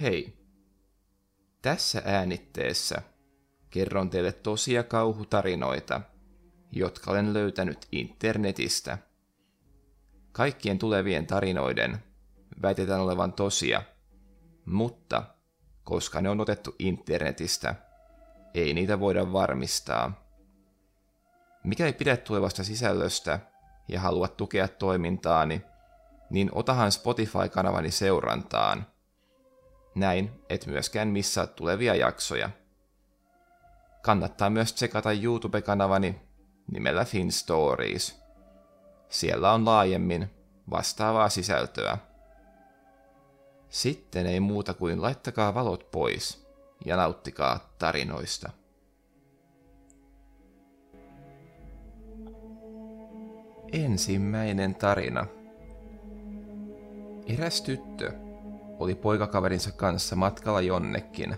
Hei! Tässä äänitteessä kerron teille tosia kauhutarinoita, jotka olen löytänyt internetistä. Kaikkien tulevien tarinoiden väitetään olevan tosia, mutta koska ne on otettu internetistä, ei niitä voida varmistaa. Mikäli pidät tulevasta sisällöstä ja haluat tukea toimintaani, niin otahan Spotify-kanavani seurantaan. Näin et myöskään missaa tulevia jaksoja. Kannattaa myös tsekata YouTube-kanavani nimellä Fin Stories. Siellä on laajemmin vastaavaa sisältöä. Sitten ei muuta kuin laittakaa valot pois ja nauttikaa tarinoista. Ensimmäinen tarina. Eräs tyttö oli poikakaverinsa kanssa matkalla jonnekin.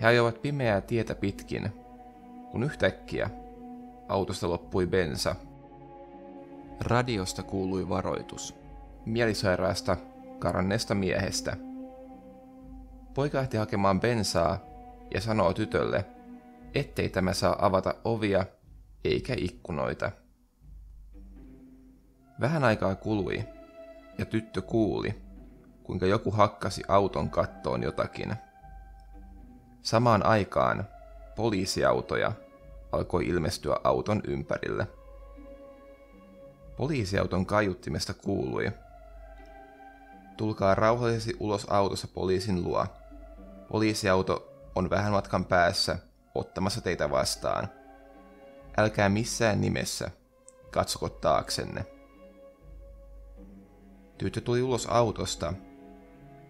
He ajoivat pimeää tietä pitkin, kun yhtäkkiä autosta loppui bensa. Radiosta kuului varoitus. Mielisairaasta, karanneesta miehestä. Poika lähti hakemaan bensaa ja sanoo tytölle, ettei tämä saa avata ovia eikä ikkunoita. Vähän aikaa kului, ja tyttö kuuli, kuinka joku hakkasi auton kattoon jotakin. Samaan aikaan poliisiautoja alkoi ilmestyä auton ympärille. Poliisiauton kaiuttimesta kuului. Tulkaa rauhallisesti ulos autossa poliisin luo. Poliisiauto on vähän matkan päässä ottamassa teitä vastaan. Älkää missään nimessä katsoko taaksenne. Tyttö tuli ulos autosta,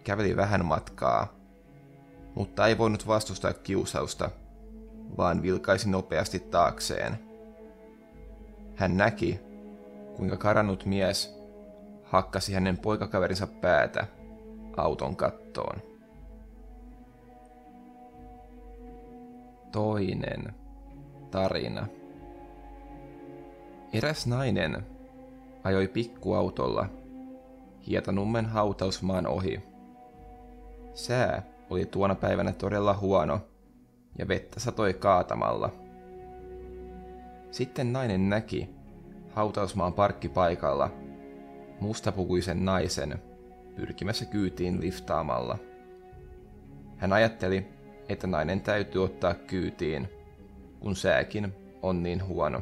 käveli vähän matkaa, mutta ei voinut vastustaa kiusausta, vaan vilkaisi nopeasti taakseen. Hän näki, kuinka karannut mies hakkasi hänen poikakaverinsa päätä auton kattoon. Toinen tarina. Eräs nainen ajoi pikkuautolla Hietanummen hautausmaan ohi. Sää oli tuona päivänä todella huono, ja vettä satoi kaatamalla. Sitten nainen näki hautausmaan parkkipaikalla mustapukuisen naisen pyrkimässä kyytiin liftaamalla. Hän ajatteli, että nainen täytyy ottaa kyytiin, kun sääkin on niin huono.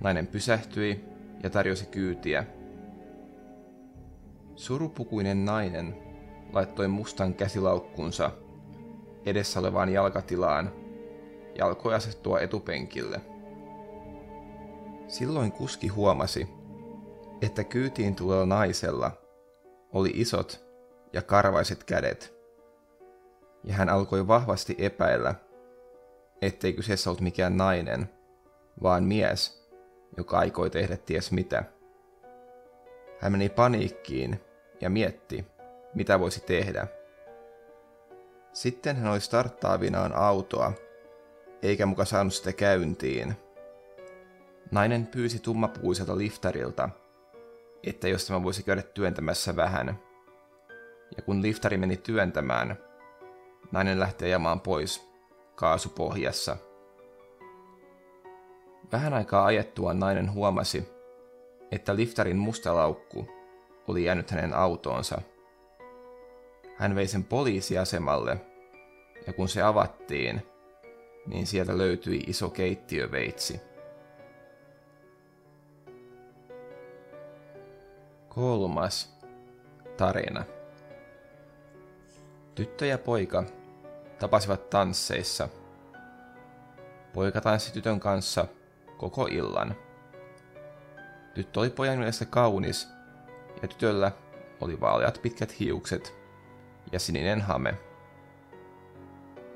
Nainen pysähtyi ja tarjosi kyytiä – Surupukuinen nainen laittoi mustan käsilaukkunsa edessä olevaan jalkatilaan ja alkoi asettua etupenkille. Silloin kuski huomasi, että kyytiin tulella naisella oli isot ja karvaiset kädet, ja hän alkoi vahvasti epäillä, ettei kyseessä ollut mikään nainen, vaan mies, joka aikoi tehdä ties mitä. Hän meni paniikkiin ja mietti, mitä voisi tehdä. Sitten hän oli starttaavinaan autoa, eikä muka saanut sitä käyntiin. Nainen pyysi tummapuiselta liftarilta, että jos tämä voisi käydä työntämässä vähän. Ja kun liftari meni työntämään, nainen lähti ajamaan pois kaasupohjassa. Vähän aikaa ajettua nainen huomasi, että liftarin musta laukku oli jäänyt hänen autoonsa. Hän vei sen poliisiasemalle, ja kun se avattiin, niin sieltä löytyi iso keittiöveitsi. Kolmas tarina. Tyttö ja poika tapasivat tansseissa. Poika tanssi tytön kanssa koko illan. Tyttö oli pojan mielestä kaunis ja tytöllä oli vaaleat pitkät hiukset ja sininen hame.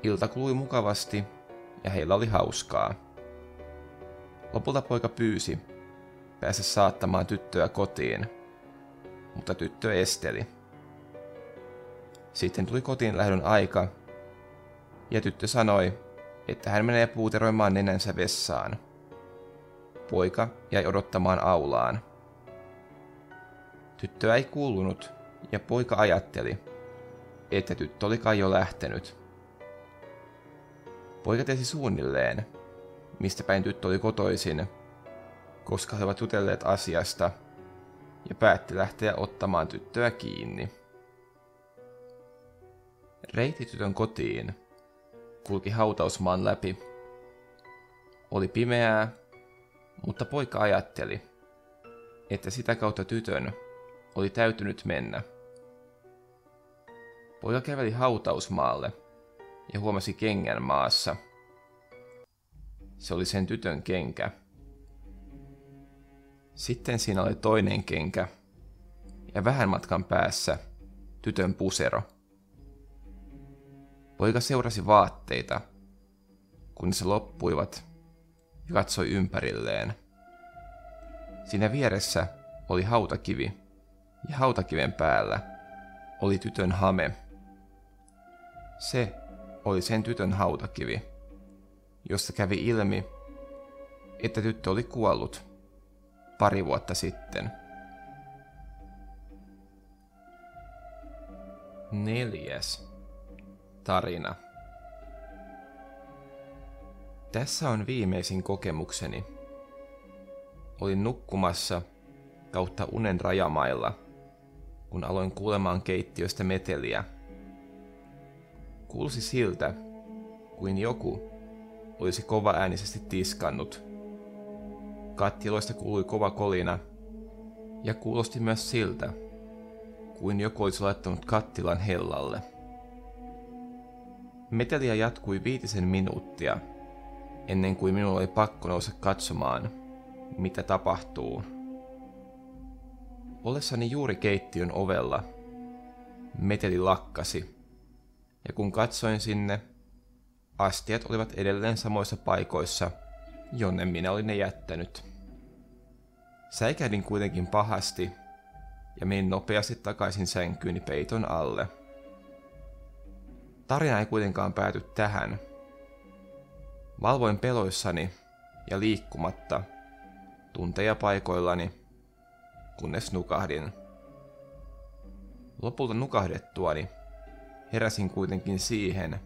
Ilta kului mukavasti ja heillä oli hauskaa. Lopulta poika pyysi päästä saattamaan tyttöä kotiin, mutta tyttö esteli. Sitten tuli kotiin lähdön aika, ja tyttö sanoi, että hän menee puuteroimaan nenänsä vessaan. Poika jäi odottamaan aulaan. Tyttöä ei kuulunut, ja poika ajatteli, että tyttö oli kai jo lähtenyt. Poika tiesi suunnilleen, mistä päin tyttö oli kotoisin, koska he ovat jutelleet asiasta ja päätti lähteä ottamaan tyttöä kiinni. Reitti tytön kotiin kulki hautausmaan läpi. Oli pimeää, mutta poika ajatteli, että sitä kautta tytön oli täytynyt mennä. Poika käveli hautausmaalle ja huomasi kengän maassa. Se oli sen tytön kenkä. Sitten siinä oli toinen kenkä ja vähän matkan päässä tytön pusero. Poika seurasi vaatteita, kun se loppuivat ja katsoi ympärilleen. Siinä vieressä oli hautakivi ja hautakiven päällä oli tytön hame. Se oli sen tytön hautakivi, josta kävi ilmi, että tyttö oli kuollut pari vuotta sitten. Neljäs tarina. Tässä on viimeisin kokemukseni. Olin nukkumassa kautta unen rajamailla, kun aloin kuulemaan keittiöstä meteliä. Kuulsi siltä, kuin joku olisi kova äänisesti tiskannut. Kattiloista kuului kova kolina, ja kuulosti myös siltä, kuin joku olisi laittanut kattilan hellalle. Meteliä jatkui viitisen minuuttia, ennen kuin minulla oli pakko nousta katsomaan, mitä tapahtuu. Ollessani juuri keittiön ovella, meteli lakkasi, ja kun katsoin sinne, astiat olivat edelleen samoissa paikoissa, jonne minä olin ne jättänyt. Säikähdin kuitenkin pahasti ja menin nopeasti takaisin sänkyyni peiton alle – Tarina ei kuitenkaan pääty tähän. Valvoin peloissani ja liikkumatta, tunteja paikoillani, kunnes nukahdin. Lopulta nukahdettuani heräsin kuitenkin siihen,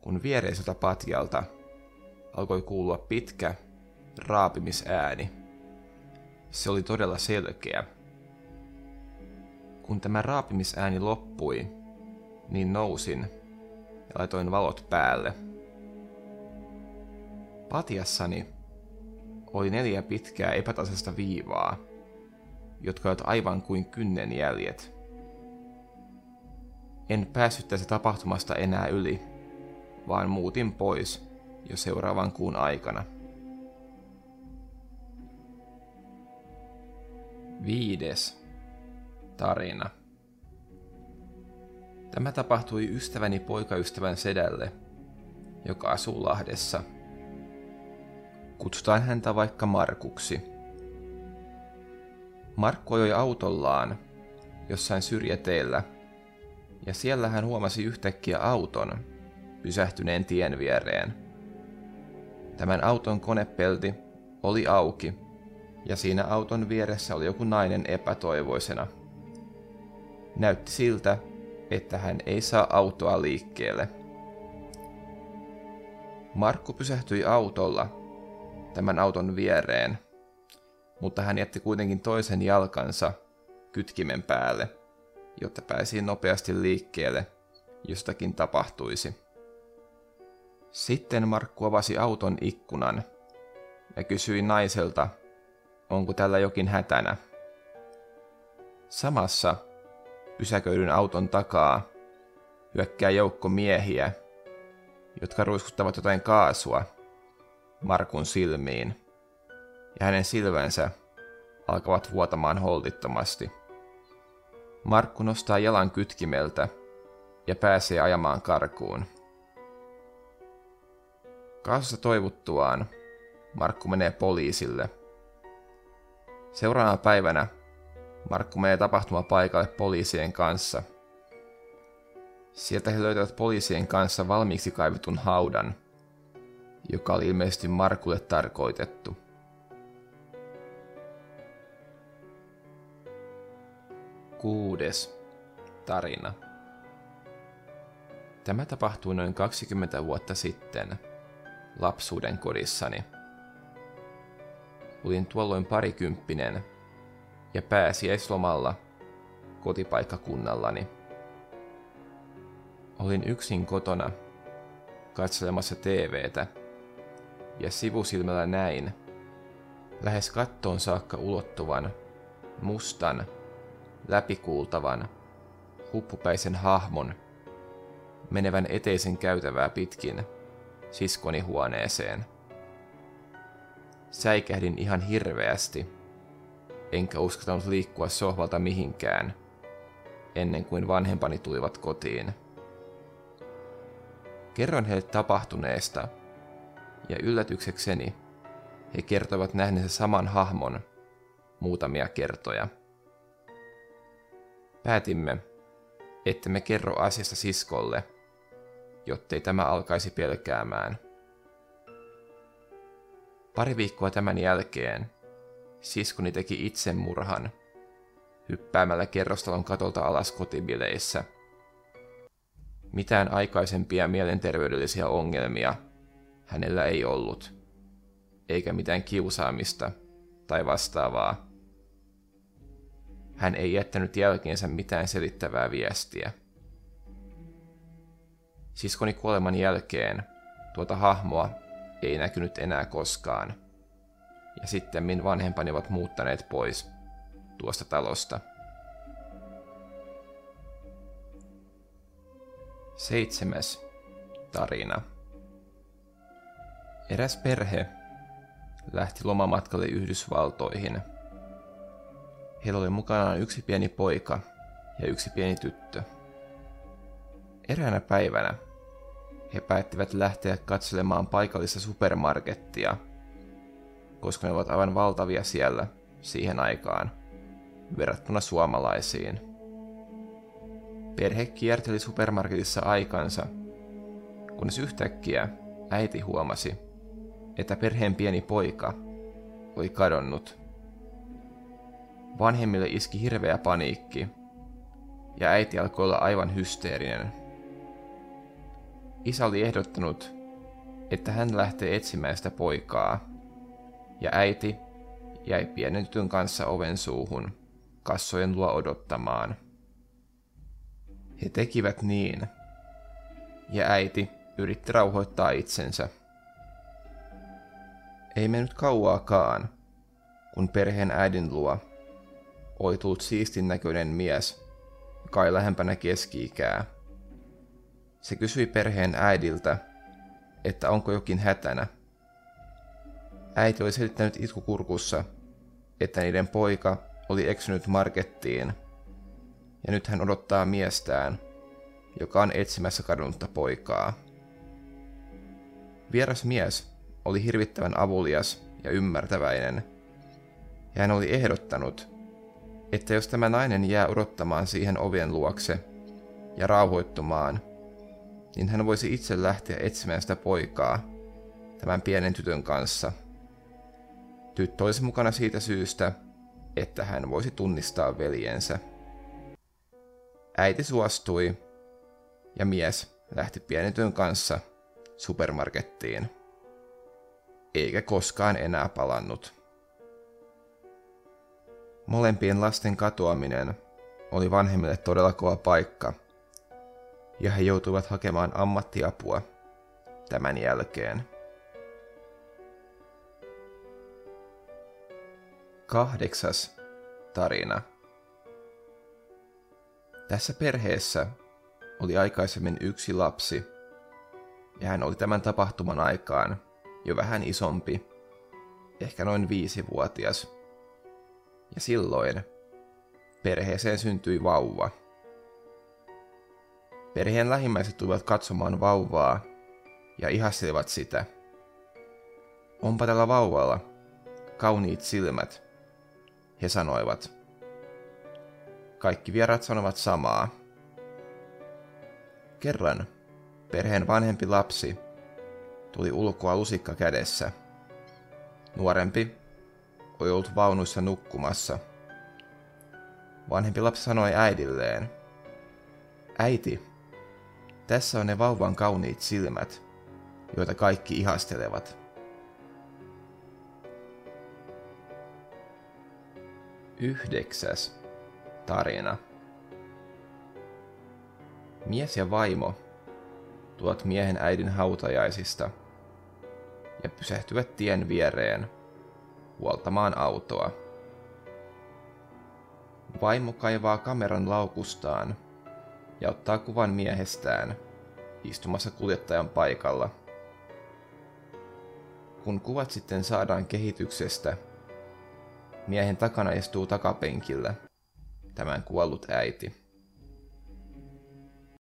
kun viereiseltä patjalta alkoi kuulua pitkä raapimisääni. Se oli todella selkeä. Kun tämä raapimisääni loppui, niin nousin ja laitoin valot päälle. Patiassani oli neljä pitkää epätasaista viivaa, jotka olivat aivan kuin kynnenjäljet. En päässyt tästä tapahtumasta enää yli, vaan muutin pois jo seuraavan kuun aikana. Viides tarina. Tämä tapahtui ystäväni poikaystävän sedälle, joka asuu Lahdessa. Kutsutaan häntä vaikka Markuksi. Markku ajoi autollaan jossain syrjäteellä, ja siellä hän huomasi yhtäkkiä auton pysähtyneen tien viereen. Tämän auton konepelti oli auki, ja siinä auton vieressä oli joku nainen epätoivoisena. Näytti siltä, että hän ei saa autoa liikkeelle. Markku pysähtyi autolla tämän auton viereen, mutta hän jätti kuitenkin toisen jalkansa kytkimen päälle, jotta pääsi nopeasti liikkeelle, jostakin tapahtuisi. Sitten Markku avasi auton ikkunan ja kysyi naiselta, onko tällä jokin hätänä. Samassa pysäköidyn auton takaa hyökkää joukko miehiä, jotka ruiskuttavat jotain kaasua Markun silmiin, ja hänen silmänsä alkavat vuotamaan holtittomasti. Markku nostaa jalan kytkimeltä ja pääsee ajamaan karkuun. Kaasussa toivuttuaan Markku menee poliisille. Seuraavana päivänä Markku menee tapahtumapaikalle poliisien kanssa. Sieltä he löytävät poliisien kanssa valmiiksi kaivetun haudan, joka oli ilmeisesti Markulle tarkoitettu. Kuudes tarina. Tämä tapahtui noin 20 vuotta sitten lapsuuden kodissani. Olin tuolloin parikymppinen ja pääsiäislomalla kotipaikkakunnallani. Olin yksin kotona katselemassa TVtä ja sivusilmällä näin lähes kattoon saakka ulottuvan, mustan, läpikuultavan, huppupäisen hahmon menevän eteisen käytävää pitkin siskoni huoneeseen. Säikähdin ihan hirveästi, enkä uskaltanut liikkua sohvalta mihinkään, ennen kuin vanhempani tulivat kotiin. Kerroin heille tapahtuneesta, ja yllätyksekseni he kertoivat nähneensä saman hahmon muutamia kertoja. Päätimme, että me kerro asiasta siskolle, jottei tämä alkaisi pelkäämään. Pari viikkoa tämän jälkeen siskoni teki itsemurhan hyppäämällä kerrostalon katolta alas kotibileissä. Mitään aikaisempia mielenterveydellisiä ongelmia hänellä ei ollut, eikä mitään kiusaamista tai vastaavaa. Hän ei jättänyt jälkeensä mitään selittävää viestiä. Siskoni kuoleman jälkeen tuota hahmoa ei näkynyt enää koskaan. Ja sitten min vanhempani ovat muuttaneet pois tuosta talosta. Seitsemäs tarina. Eräs perhe lähti lomamatkalle Yhdysvaltoihin. Heillä oli mukanaan yksi pieni poika ja yksi pieni tyttö. Eräänä päivänä he päättivät lähteä katselemaan paikallista supermarkettia, koska ne ovat aivan valtavia siellä siihen aikaan, verrattuna suomalaisiin. Perhe kierteli supermarketissa aikansa, kunnes yhtäkkiä äiti huomasi, että perheen pieni poika oli kadonnut. Vanhemmille iski hirveä paniikki, ja äiti alkoi olla aivan hysteerinen – Isä oli ehdottanut, että hän lähtee etsimään sitä poikaa, ja äiti jäi pienen tytön kanssa oven suuhun, kassojen luo odottamaan. He tekivät niin, ja äiti yritti rauhoittaa itsensä. Ei mennyt kauaakaan, kun perheen äidin luo oli tullut siistin näköinen mies, kai lähempänä keski-ikää. Se kysyi perheen äidiltä, että onko jokin hätänä. Äiti oli selittänyt itkukurkussa, että niiden poika oli eksynyt markettiin, ja nyt hän odottaa miestään, joka on etsimässä kadonnutta poikaa. Vieras mies oli hirvittävän avulias ja ymmärtäväinen, ja hän oli ehdottanut, että jos tämä nainen jää odottamaan siihen ovien luokse ja rauhoittumaan – niin hän voisi itse lähteä etsimään sitä poikaa tämän pienen tytön kanssa. Tyttö olisi mukana siitä syystä, että hän voisi tunnistaa veljensä. Äiti suostui ja mies lähti pienen tytön kanssa supermarkettiin. Eikä koskaan enää palannut. Molempien lasten katoaminen oli vanhemmille todella kova paikka – ja he joutuivat hakemaan ammattiapua tämän jälkeen. Kahdeksas tarina. Tässä perheessä oli aikaisemmin yksi lapsi, ja hän oli tämän tapahtuman aikaan jo vähän isompi, ehkä noin viisivuotias. Ja silloin perheeseen syntyi vauva – Perheen lähimmäiset tulivat katsomaan vauvaa ja ihastelivat sitä. Onpa tällä vauvalla kauniit silmät, he sanoivat. Kaikki vierat sanovat samaa. Kerran perheen vanhempi lapsi tuli ulkoa lusikka kädessä. Nuorempi oli ollut vaunuissa nukkumassa. Vanhempi lapsi sanoi äidilleen, Äiti, Tässä on ne vauvan kauniit silmät, joita kaikki ihastelevat. Yhdeksäs tarina. Mies ja vaimo tuot miehen äidin hautajaisista ja pysähtyvät tien viereen huoltamaan autoa. Vaimo kaivaa kameran laukustaan ja ottaa kuvan miehestään istumassa kuljettajan paikalla. Kun kuvat sitten saadaan kehityksestä, miehen takana istuu takapenkillä tämän kuollut äiti.